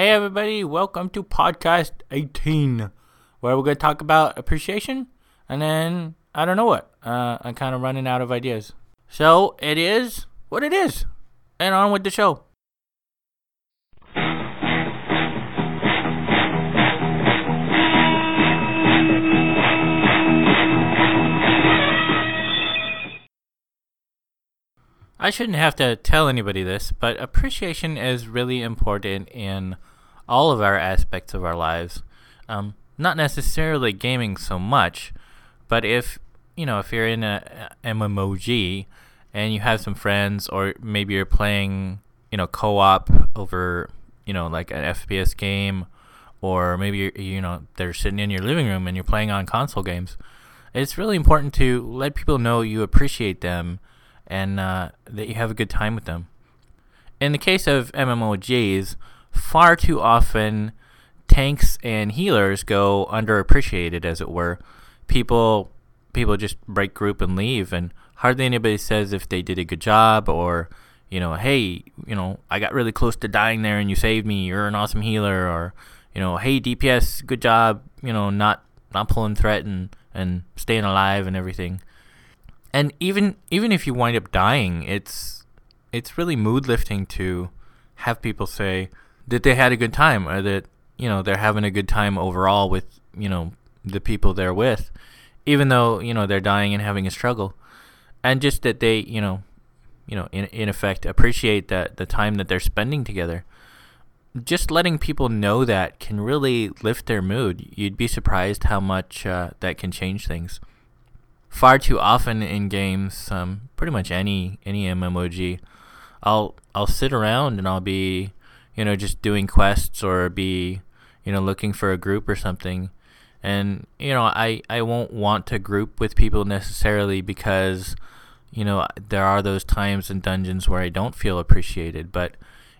Hey, everybody, welcome to podcast 18, where we're going to talk about appreciation and then I don't know what. Uh, I'm kind of running out of ideas. So it is what it is. And on with the show. I shouldn't have to tell anybody this, but appreciation is really important in all of our aspects of our lives. Um, not necessarily gaming so much, but if you know if you're in a, a MMOG and you have some friends, or maybe you're playing you know co-op over you know like an FPS game, or maybe you know they're sitting in your living room and you're playing on console games. It's really important to let people know you appreciate them and uh, that you have a good time with them. In the case of MMOGs, far too often tanks and healers go underappreciated, as it were. People people just break group and leave, and hardly anybody says if they did a good job or you know, hey, you know, I got really close to dying there and you saved me. You're an awesome healer, or you know, hey DPS, good job. You know, not not pulling threat and and staying alive and everything and even even if you wind up dying, it's it's really mood lifting to have people say that they had a good time or that you know they're having a good time overall with you know the people they're with, even though you know they're dying and having a struggle, and just that they you know you know in in effect appreciate that the time that they're spending together. Just letting people know that can really lift their mood. You'd be surprised how much uh, that can change things far too often in games, um, pretty much any any MMOG, I'll I'll sit around and I'll be, you know, just doing quests or be, you know, looking for a group or something, and you know, I I won't want to group with people necessarily because, you know, there are those times in dungeons where I don't feel appreciated, but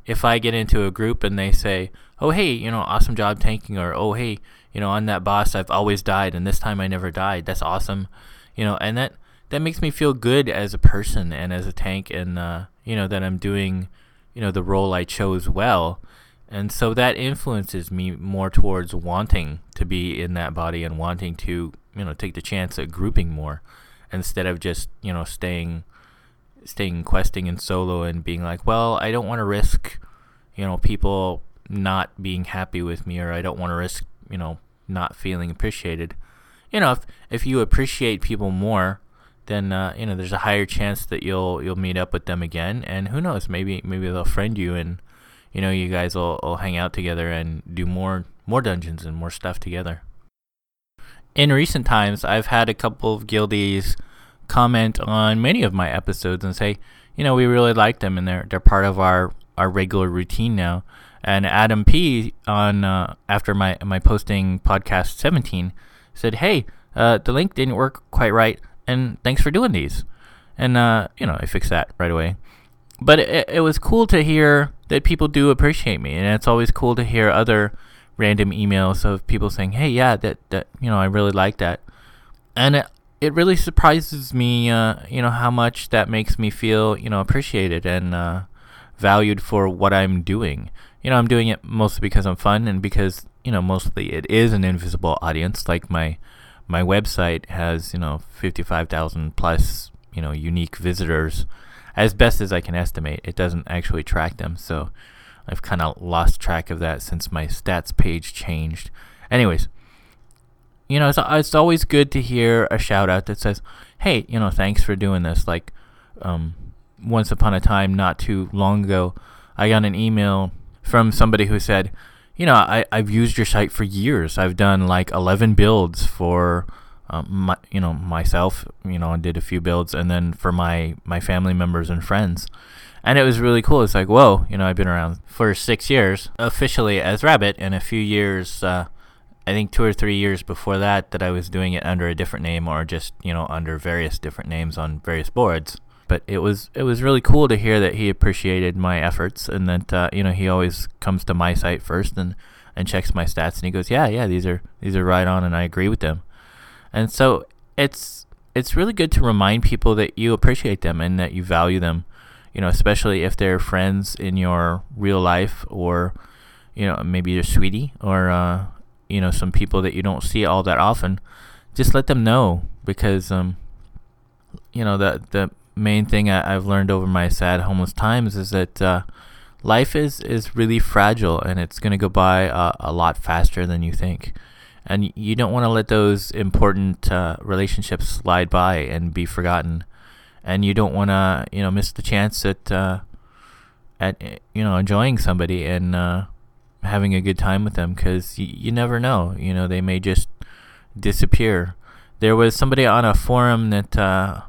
if I get into a group and they say, "Oh hey, you know, awesome job tanking," or "Oh hey, you know, on that boss I've always died and this time I never died," that's awesome you know, and that that makes me feel good as a person and as a tank, and uh, you know that I'm doing, you know, the role I chose well, and so that influences me more towards wanting to be in that body and wanting to, you know, take the chance at grouping more, instead of just you know staying, staying questing in solo and being like, well, I don't want to risk, you know, people not being happy with me, or I don't want to risk, you know, not feeling appreciated. You know, if if you appreciate people more, then uh, you know there's a higher chance that you'll you'll meet up with them again, and who knows, maybe maybe they'll friend you, and you know you guys will, will hang out together and do more more dungeons and more stuff together. In recent times, I've had a couple of guildies comment on many of my episodes and say, you know, we really like them and they're they're part of our our regular routine now. And Adam P on uh, after my my posting podcast 17 said, "Hey, uh, the link didn't work quite right, and thanks for doing these." And uh, you know, I fixed that right away. But it, it was cool to hear that people do appreciate me, and it's always cool to hear other random emails of people saying, "Hey, yeah, that that you know, I really like that," and it, it really surprises me, uh, you know, how much that makes me feel, you know, appreciated and uh, valued for what I'm doing. You know, I'm doing it mostly because I'm fun and because you know, mostly it is an invisible audience. Like my my website has, you know, 55,000 plus, you know, unique visitors as best as I can estimate. It doesn't actually track them, so I've kind of lost track of that since my stats page changed. Anyways, you know, it's, it's always good to hear a shout out that says, "Hey, you know, thanks for doing this." Like, um, once upon a time, not too long ago, I got an email from somebody who said, you know, I, I've used your site for years. I've done like 11 builds for, um, my, you know, myself, you know, I did a few builds and then for my, my family members and friends. And it was really cool. It's like, whoa, you know, I've been around for six years officially as Rabbit and a few years, uh, I think two or three years before that, that I was doing it under a different name or just, you know, under various different names on various boards but it was it was really cool to hear that he appreciated my efforts and that uh, you know he always comes to my site first and and checks my stats and he goes yeah yeah these are these are right on and I agree with them. And so it's it's really good to remind people that you appreciate them and that you value them you know especially if they're friends in your real life or you know, maybe your sweetie or uh, you know some people that you don't see all that often, just let them know because um, you know the the main thing I, have learned over my sad homeless times is that uh, life is is really fragile and it's going to go by uh, a lot faster than you think, and you don't want to let those important uh, relationships slide by and be forgotten, and you don't want to you know miss the chance at uh, at you know enjoying somebody and uh, having a good time with them because y- you never know. You know, they may just disappear. There was somebody on a forum that uh,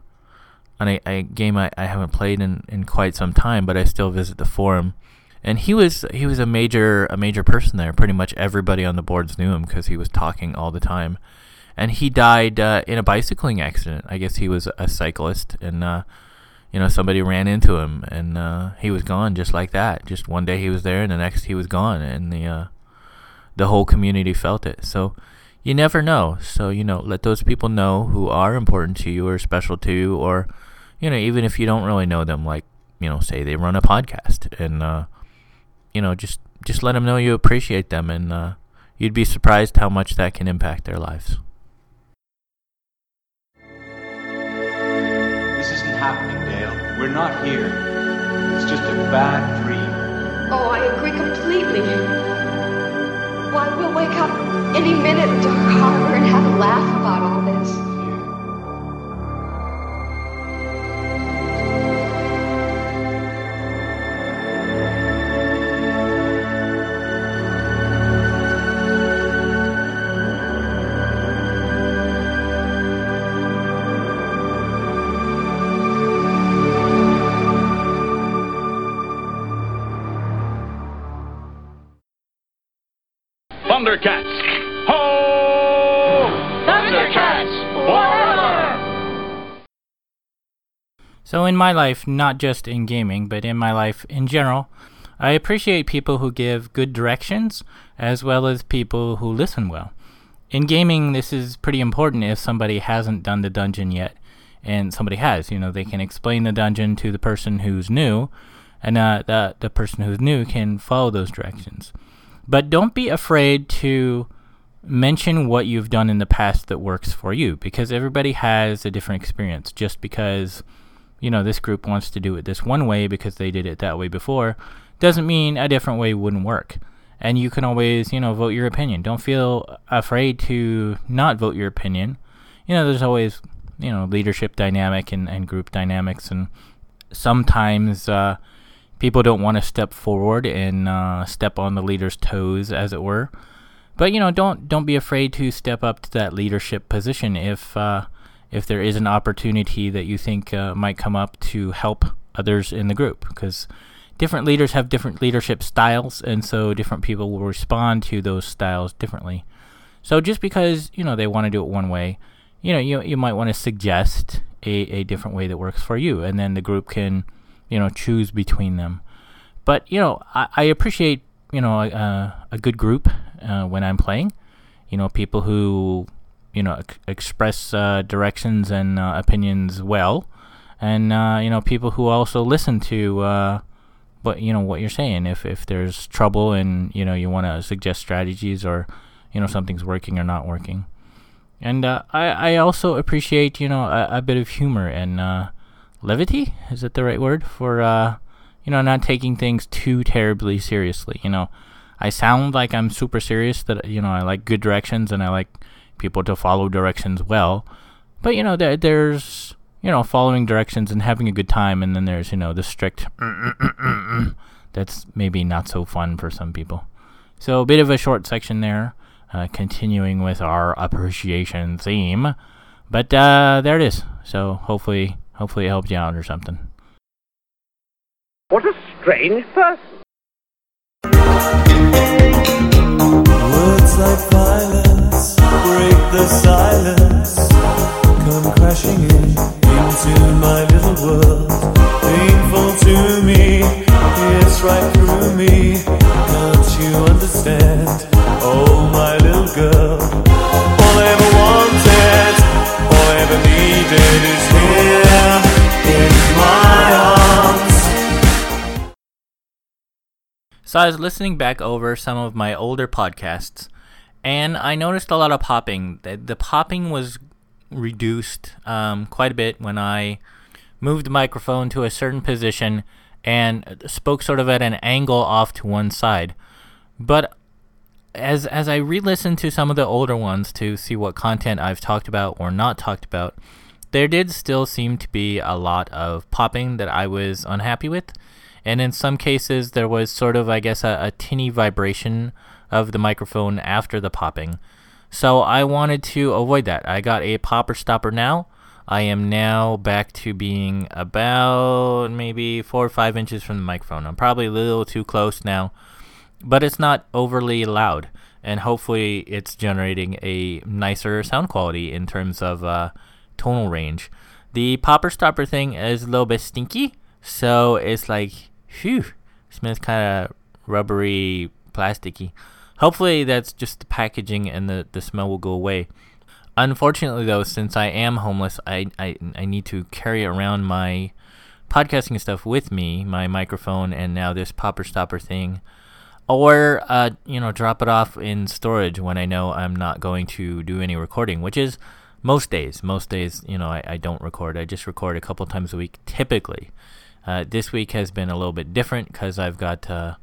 on a, a game I, I haven't played in, in quite some time, but I still visit the forum. And he was he was a major a major person there. Pretty much everybody on the boards knew him because he was talking all the time. And he died uh, in a bicycling accident. I guess he was a cyclist, and uh, you know, somebody ran into him and uh, he was gone just like that. Just one day he was there and the next he was gone and the uh, the whole community felt it. So you never know. So, you know, let those people know who are important to you or special to you or you know, even if you don't really know them like, you know, say they run a podcast and uh, you know, just just let them know you appreciate them and uh, you'd be surprised how much that can impact their lives. This isn't happening, Dale. We're not here. It's just a bad dream. Oh, I agree completely. Why, we'll wake up any minute in Dark Harbor and have a laugh about all this. Thundercats! Ho! Thundercats! Forever! So, in my life, not just in gaming, but in my life in general, I appreciate people who give good directions as well as people who listen well. In gaming, this is pretty important if somebody hasn't done the dungeon yet and somebody has. You know, they can explain the dungeon to the person who's new, and uh, the, the person who's new can follow those directions. But don't be afraid to mention what you've done in the past that works for you because everybody has a different experience. Just because, you know, this group wants to do it this one way because they did it that way before doesn't mean a different way wouldn't work. And you can always, you know, vote your opinion. Don't feel afraid to not vote your opinion. You know, there's always, you know, leadership dynamic and, and group dynamics. And sometimes, uh, people don't want to step forward and uh, step on the leader's toes, as it were. But you know, don't don't be afraid to step up to that leadership position if uh, if there is an opportunity that you think uh, might come up to help others in the group, because different leaders have different leadership styles, and so different people will respond to those styles differently. So just because you know they want to do it one way, you know, you you might want to suggest a, a different way that works for you, and then the group can you know choose between them. But you know, I, I appreciate you know a, a good group uh, when I'm playing. You know, people who you know express uh, directions and uh, opinions well, and uh, you know people who also listen to uh, what you know what you're saying. If if there's trouble and you know you want to suggest strategies or you know something's working or not working. And I I also appreciate you know a, a bit of humor and levity? Is that the right word? For uh, you know not taking things too terribly seriously you know? I sound like i'm super serious that you know i like good directions and i like people to follow directions well. But you know there, there's you know following directions and having a good time and then there's you know the strict that's maybe not so fun for some people. So a bit of a short section there uh, continuing with our appreciation theme. But uh, there it is. So hopefully Hopefully it helped you out or something. What a strange person. So I was listening back over some of my older podcasts, and I noticed a lot of popping. The, the popping was reduced um, quite a bit when I moved the microphone to a certain position and spoke sort of at an angle off to one side. But as as I re-listened to some of the older ones to see what content I've talked about or not talked about, there did still seem to be a lot of popping that I was unhappy with, and in some cases there was sort of I guess a, a tinny vibration of the microphone after the popping. So I wanted to avoid that. I got a popper stopper now. I am now back to being about maybe four or five inches from the microphone. I'm probably a little too close now but it's not overly loud, and hopefully it's generating a nicer sound quality in terms of uh, tonal range. The popper stopper thing is a little bit stinky, so it's like, phew, smells kind of rubbery, plasticky. Hopefully that's just the packaging and the, the smell will go away. Unfortunately, though, since I am homeless, I, I, I need to carry around my podcasting stuff with me, my microphone, and now this popper stopper thing or uh, you know drop it off in storage when I know I'm not going to do any recording, which is most days. Most days, you know, I, I don't record. I just record a couple times a week, typically. Uh, this week has been a little bit different because I've got uh,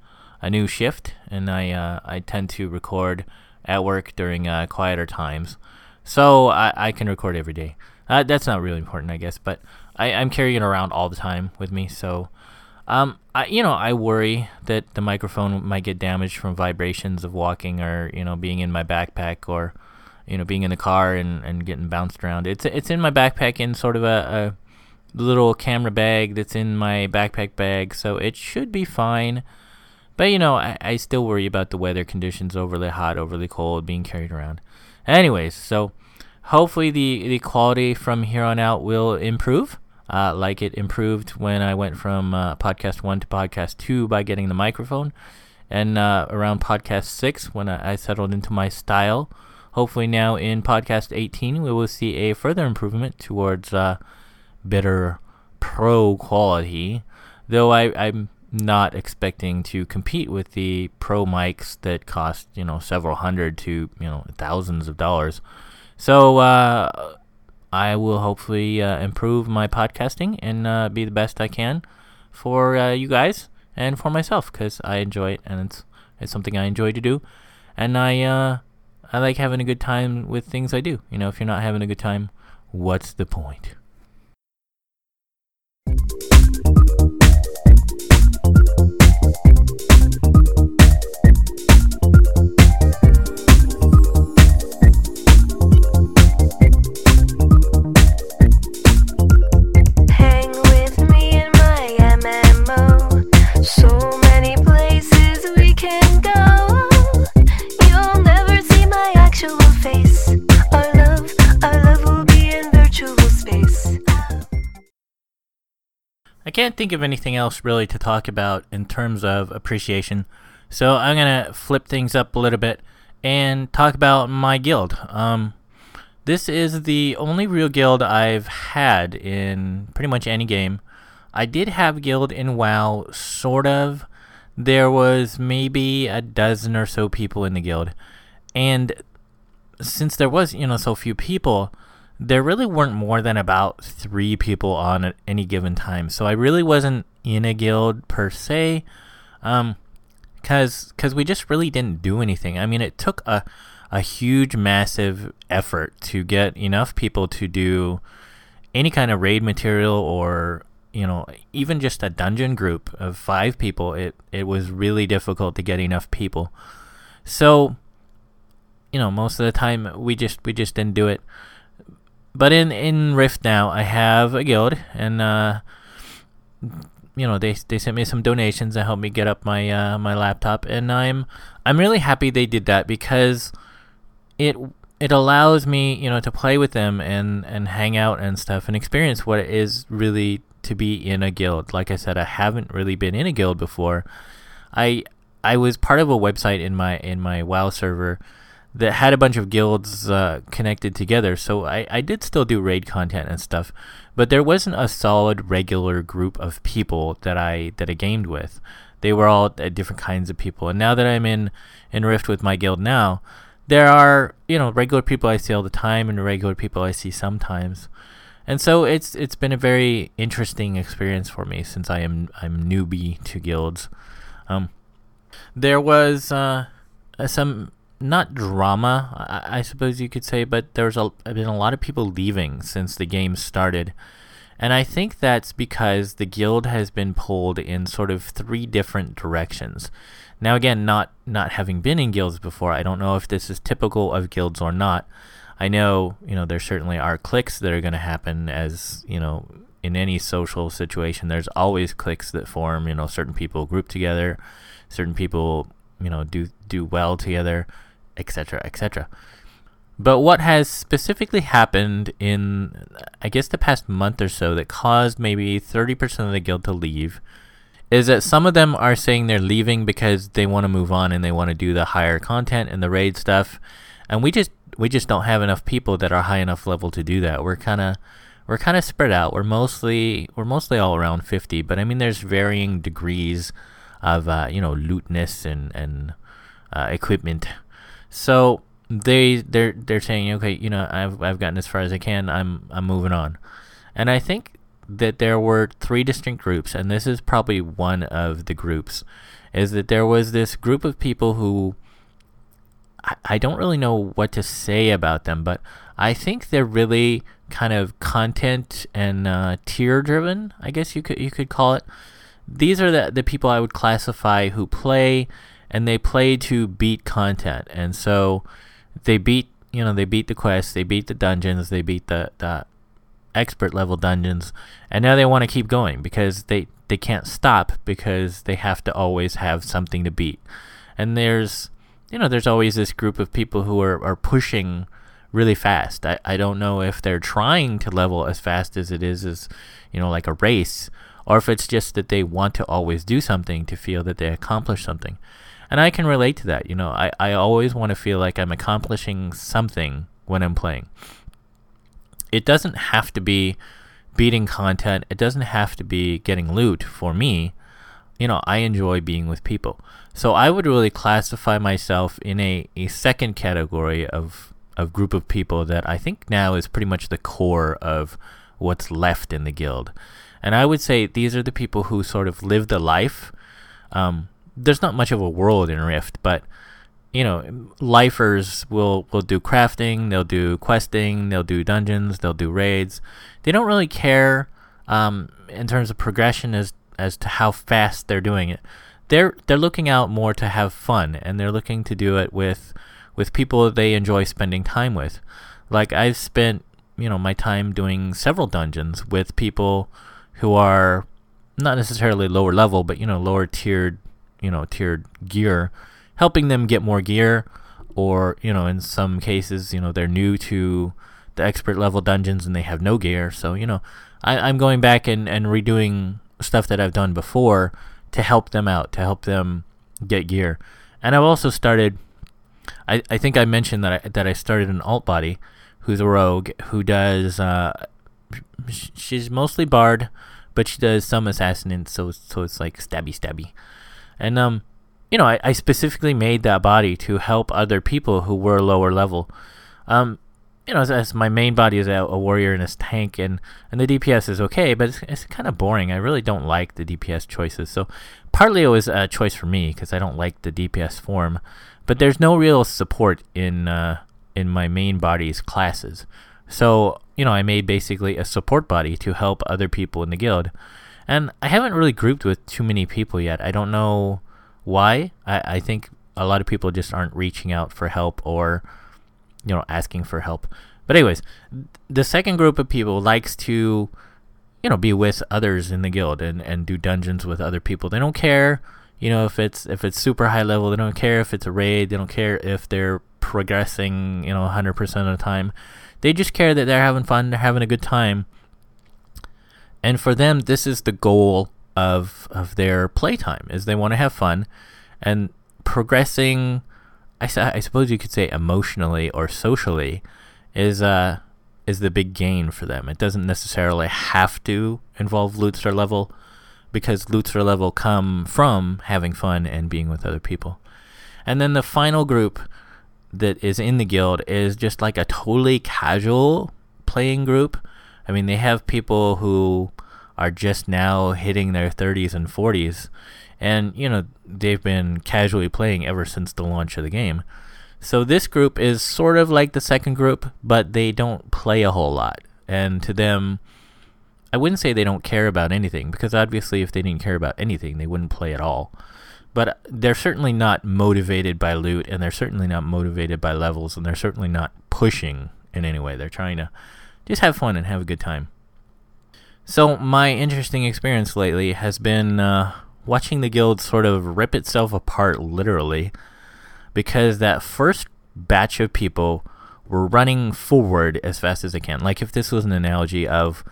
a new shift, and I uh, I tend to record at work during uh, quieter times, so I, I can record every day. Uh, that's not really important, I guess, but I, I'm carrying it around all the time with me, so um, I, you know, I worry that the microphone might get damaged from vibrations of walking or, you know, being in my backpack or, you know, being in the car and, and getting bounced around. It's it's in my backpack in sort of a, a little camera bag that's in my backpack bag, so it should be fine. But you know, I, I still worry about the weather conditions, overly hot, overly cold, being carried around. Anyways, so hopefully the the quality from here on out will improve uh, like it improved when I went from uh, podcast one to podcast two by getting the microphone, and uh, around podcast six when I, I, settled into my style. Hopefully, now in podcast 18, we will see a further improvement towards uh, better pro quality. Though I, I'm not expecting to compete with the pro mics that cost you know several hundred to you know thousands of dollars. So uh, I will hopefully uh, improve my podcasting and uh, be the best I can for uh, you guys and for myself because I enjoy it and it's it's something I enjoy to do, and I uh, I like having a good time with things I do. You know, if you're not having a good time, what's the point? I can't think of anything else really to talk about in terms of appreciation, so I'm gonna flip things up a little bit and talk about my guild. Um, this is the only real guild I've had in pretty much any game. I did have guild in WoW, sort of. There was maybe a dozen or so people in the guild, and since there was you know so few people, there really weren't more than about three people on at any given time. So I really wasn't in a guild per se, um, cause cause we just really didn't do anything. I mean, it took a a huge, massive effort to get enough people to do any kind of raid material or you know even just a dungeon group of five people. It it was really difficult to get enough people. So you know, most of the time we just we just didn't do it but in in Rift now, I have a guild, and uh, you know they they sent me some donations to helped me get up my uh, my laptop, and I'm I'm really happy they did that because it it allows me you know to play with them and and hang out and stuff and experience what it is really to be in a guild. Like I said, I haven't really been in a guild before. I I was part of a website in my in my WoW server that had a bunch of guilds uh, connected together. So I, I did still do raid content and stuff, but there wasn't a solid regular group of people that I that I gamed with. they were all uh, different kinds of people. And now that I'm in in Rift with my guild now, there are you know regular people I see all the time and regular people I see sometimes. And so it's it's been a very interesting experience for me since I am I'm newbie to guilds. Um, there was uh, some not drama, I, I, suppose you could say, but there's a, been a lot of people leaving since the game started. And I think that's because the guild has been pulled in sort of three different directions. Now, again, not not having been in guilds before, I don't know if this is typical of guilds or not. I know, you know, there certainly are cliques that are going to happen as, you know, in any social situation, there's always cliques that form, you know, certain people group together, certain people, you know, do do well together etc., etc. But what has specifically happened in, I guess, the past month or so that caused maybe 30% of the guild to leave is that some of them are saying they're leaving because they want to move on and they want to do the higher content and the raid stuff. And we just we just don't have enough people that are high enough level to do that. We're kind of we're kind of spread out. We're mostly we're mostly all around 50, but I mean there's varying degrees of uh, you know lootness and and uh, equipment so they they're they're saying, okay, you know, I've I've gotten as far as I can. I'm I'm moving on, and I think that there were three distinct groups, and this is probably one of the groups, is that there was this group of people who I, I don't really know what to say about them, but I think they're really kind of content and uh, tier driven. I guess you could you could call it. These are the the people I would classify who play and they play to beat content. And so they beat, you know, they beat the quests, they beat the dungeons, they beat the, the expert level dungeons, and now they want to keep going because they, they can't stop because they have to always have something to beat. And there's, you know, there's always this group of people who are, are pushing really fast. I, I don't know if they're trying to level as fast as it is as, you know, like a race, or if it's just that they want to always do something to feel that they accomplished something. And I can relate to that. You know, I, I always want to feel like I'm accomplishing something when I'm playing. It doesn't have to be beating content, it doesn't have to be getting loot for me. You know, I enjoy being with people. So I would really classify myself in a, a second category of of group of people that I think now is pretty much the core of what's left in the guild. And I would say these are the people who sort of live the life. Um, there's not much of a world in Rift, but you know, lifers will will do crafting, they'll do questing, they'll do dungeons, they'll do raids. They don't really care um, in terms of progression as as to how fast they're doing it. They're they're looking out more to have fun, and they're looking to do it with with people they enjoy spending time with. Like I've spent you know my time doing several dungeons with people who are not necessarily lower level, but you know lower tiered you know tiered gear, helping them get more gear, or you know in some cases you know they're new to the expert level dungeons and they have no gear. So you know I, I'm going back and, and redoing stuff that I've done before to help them out, to help them get gear. And I've also started. I, I think I mentioned that I, that I started an alt body, who's a rogue who does. Uh, she's mostly bard, but she does some assassin, so so it's like stabby stabby. And um, you know, I, I specifically made that body to help other people who were lower level. Um, you know, as, as my main body is a, a, warrior and a tank, and and the DPS is okay, but it's, it's kind of boring. I really don't like the DPS choices. So partly it was a choice for me because I don't like the DPS form, but there's no real support in uh, in my main body's classes. So you know, I made basically a support body to help other people in the guild. And I haven't really grouped with too many people yet. I don't know why. I, I think a lot of people just aren't reaching out for help or, you know, asking for help. But anyways, the second group of people likes to, you know, be with others in the guild and, and do dungeons with other people. They don't care, you know, if it's if it's super high level. They don't care if it's a raid. They don't care if they're progressing, you know, 100% of the time. They just care that they're having fun, they're having a good time, and for them this is the goal of of their playtime is they want to have fun and progressing I, I suppose you could say emotionally or socially is uh is the big gain for them it doesn't necessarily have to involve star level because or level come from having fun and being with other people. And then the final group that is in the guild is just like a totally casual playing group. I mean, they have people who are just now hitting their 30s and 40s, and you know they've been casually playing ever since the launch of the game. So this group is sort of like the second group, but they don't play a whole lot. And to them, I wouldn't say they don't care about anything because obviously if they didn't care about anything, they wouldn't play at all. But they're certainly not motivated by loot and they're certainly not motivated by levels and they're certainly not pushing in any way. They're trying to just have fun and have a good time. So my interesting experience lately has been uh, watching the guild sort of rip itself apart literally because that first batch of people were running forward as fast as they can. Like if this was an analogy of,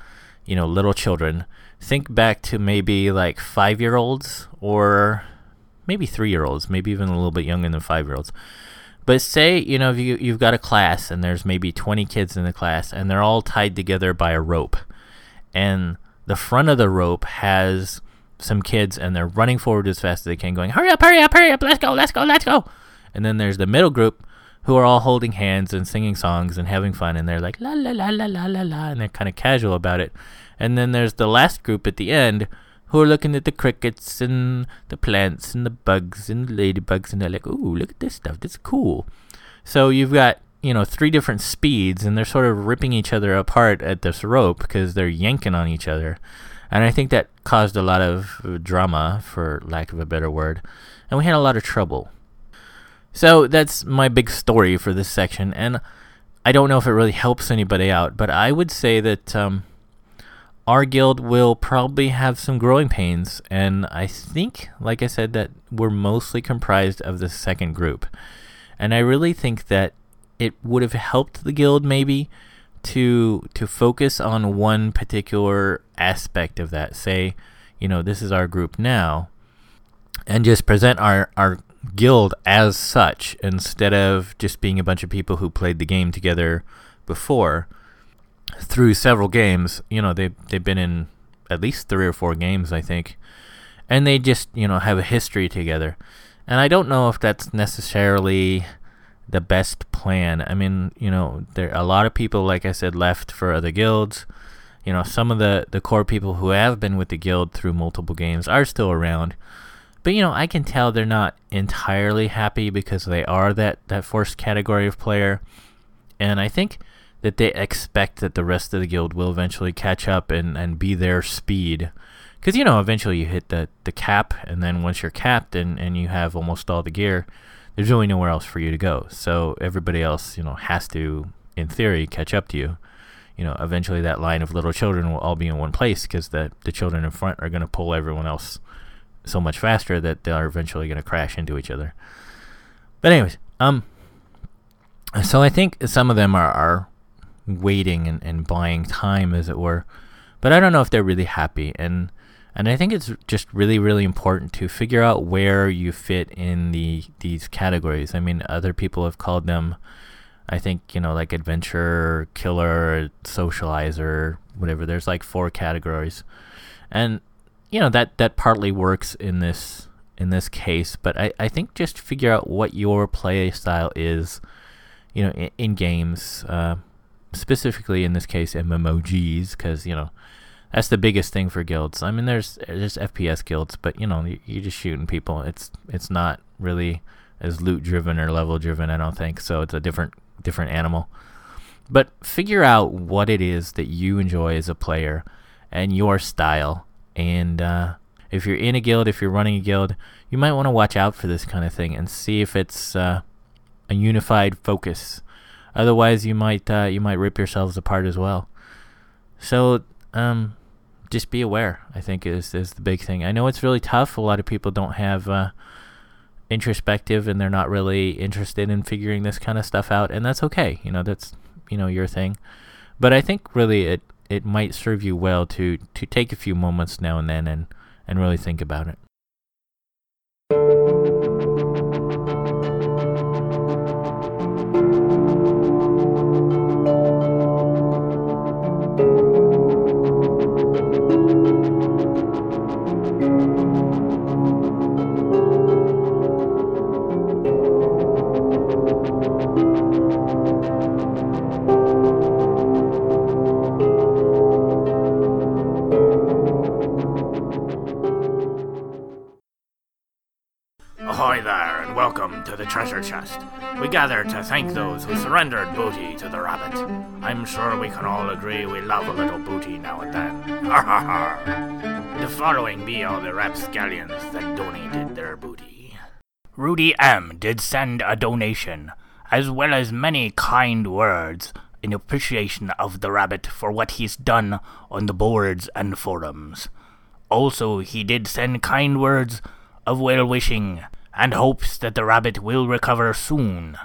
you know, little children, think back to maybe like five year olds or maybe three year olds, maybe even a little bit younger than five year olds. But say, you know, you, you've got a class and there's maybe 20 kids in the class and they're all tied together by a rope. And the front of the rope has some kids and they're running forward as fast as they can, going, hurry up, hurry up, hurry up, let's go, let's go, let's go. And then there's the middle group who are all holding hands and singing songs and having fun and they're like la la la la la la la and they're kind of casual about it. And then there's the last group at the end who are looking at the crickets and the plants and the bugs and the ladybugs and they're like, "Ooh, look at this stuff. This is cool." So you've got you know three different speeds and they're sort of ripping each other apart at this rope because they're yanking on each other. And I think that caused a lot of drama, for lack of a better word, and we had a lot of trouble. So that's my big story for this section, and I don't know if it really helps anybody out, but I would say that um, our guild will probably have some growing pains, and I think, like I said, that we're mostly comprised of the second group, and I really think that it would have helped the guild maybe to to focus on one particular aspect of that. Say, you know, this is our group now, and just present our our guild as such instead of just being a bunch of people who played the game together before through several games you know they they've been in at least 3 or 4 games I think. And they just you know have a history together. And I don't know if that's necessarily the best plan. I mean you know there a lot of people like I said left for other guilds. You know some of the the core people who have been with the guild through multiple games are still around. But you know, I can tell they're not entirely happy because they are that that first category of player, and I think that they expect that the rest of the guild will eventually catch up and, and be their speed. Because you know, eventually you hit the the cap, and then once you're capped and and you have almost all the gear, there's really nowhere else for you to go. So everybody else, you know, has to, in theory, catch up to you. You know, eventually that line of little children will all be in one place because the the children in front are going to pull everyone else so much faster that they are eventually going to crash into each other. But anyways, um, so I think some of them are, are waiting and, and buying time, as it were. But I don't know if they're really happy, and and I think it's just really really important to figure out where you fit in the these categories. I mean, other people have called them, I think you know, like adventure, killer, socializer, whatever. There's like four categories, and you know that that partly works in this in this case, but I, I think just figure out what your play style is, you know, in, in games, uh, specifically in this case MMOGs, because you know that's the biggest thing for guilds. I mean, there's there's FPS guilds, but you know you, are just shooting people. It's it's not really as loot driven or level driven. I don't think so. It's a different different animal. But figure out what it is that you enjoy as a player and your style and uh, if you're in a guild, if you're running a guild, you might want to watch out for this kind of thing and see if it's uh, a unified focus. Otherwise, you might uh, you might rip yourselves apart as well. So um, just be aware. I think is is the big thing. I know it's really tough. A lot of people don't have uh, introspective, and they're not really interested in figuring this kind of stuff out, and that's okay. You know, that's you know your thing. But I think really it it might serve you well to to take a few moments now and then and and really think about it. Treasure chest. We gather to thank those who surrendered booty to the rabbit. I'm sure we can all agree we love a little booty now and then. Ha ha ha. The following be all the rapscallions that donated their booty. Rudy M. did send a donation, as well as many kind words in appreciation of the rabbit for what he's done on the boards and forums. Also, he did send kind words of well wishing and hopes that the rabbit will recover soon.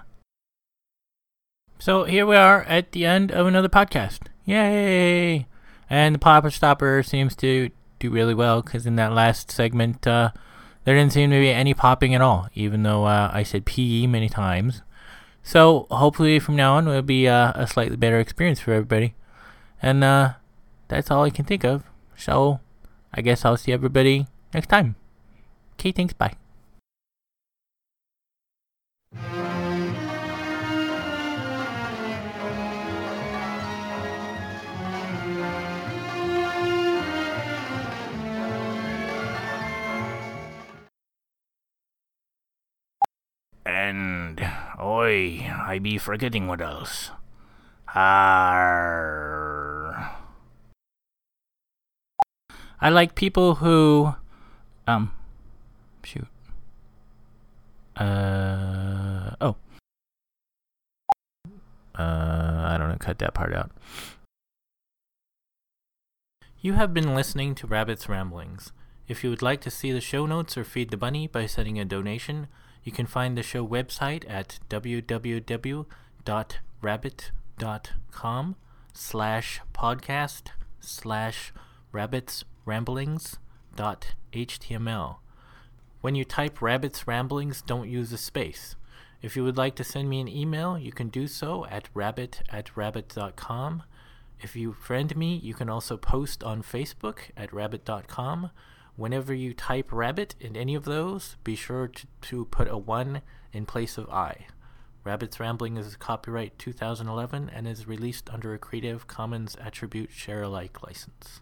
So here we are at the end of another podcast. Yay! And the Popper Stopper seems to do really well because in that last segment, uh, there didn't seem to be any popping at all, even though uh, I said PE many times. So hopefully from now on, it'll be uh, a slightly better experience for everybody. And uh, that's all I can think of. So I guess I'll see everybody next time. Okay, thanks. Bye. And oi, I be forgetting what else. Arr. I like people who, um, shoot. Uh oh. Uh, I don't know. Cut that part out. You have been listening to Rabbit's Ramblings. If you would like to see the show notes or feed the bunny by sending a donation, you can find the show website at www.rabbit.com slash podcast slash rabbits ramblings dot html. When you type rabbits ramblings, don't use a space. If you would like to send me an email, you can do so at rabbit at rabbit.com. If you friend me, you can also post on Facebook at rabbit.com. Whenever you type rabbit in any of those, be sure to, to put a 1 in place of I. Rabbit's Rambling is copyright 2011 and is released under a Creative Commons Attribute Share Alike license.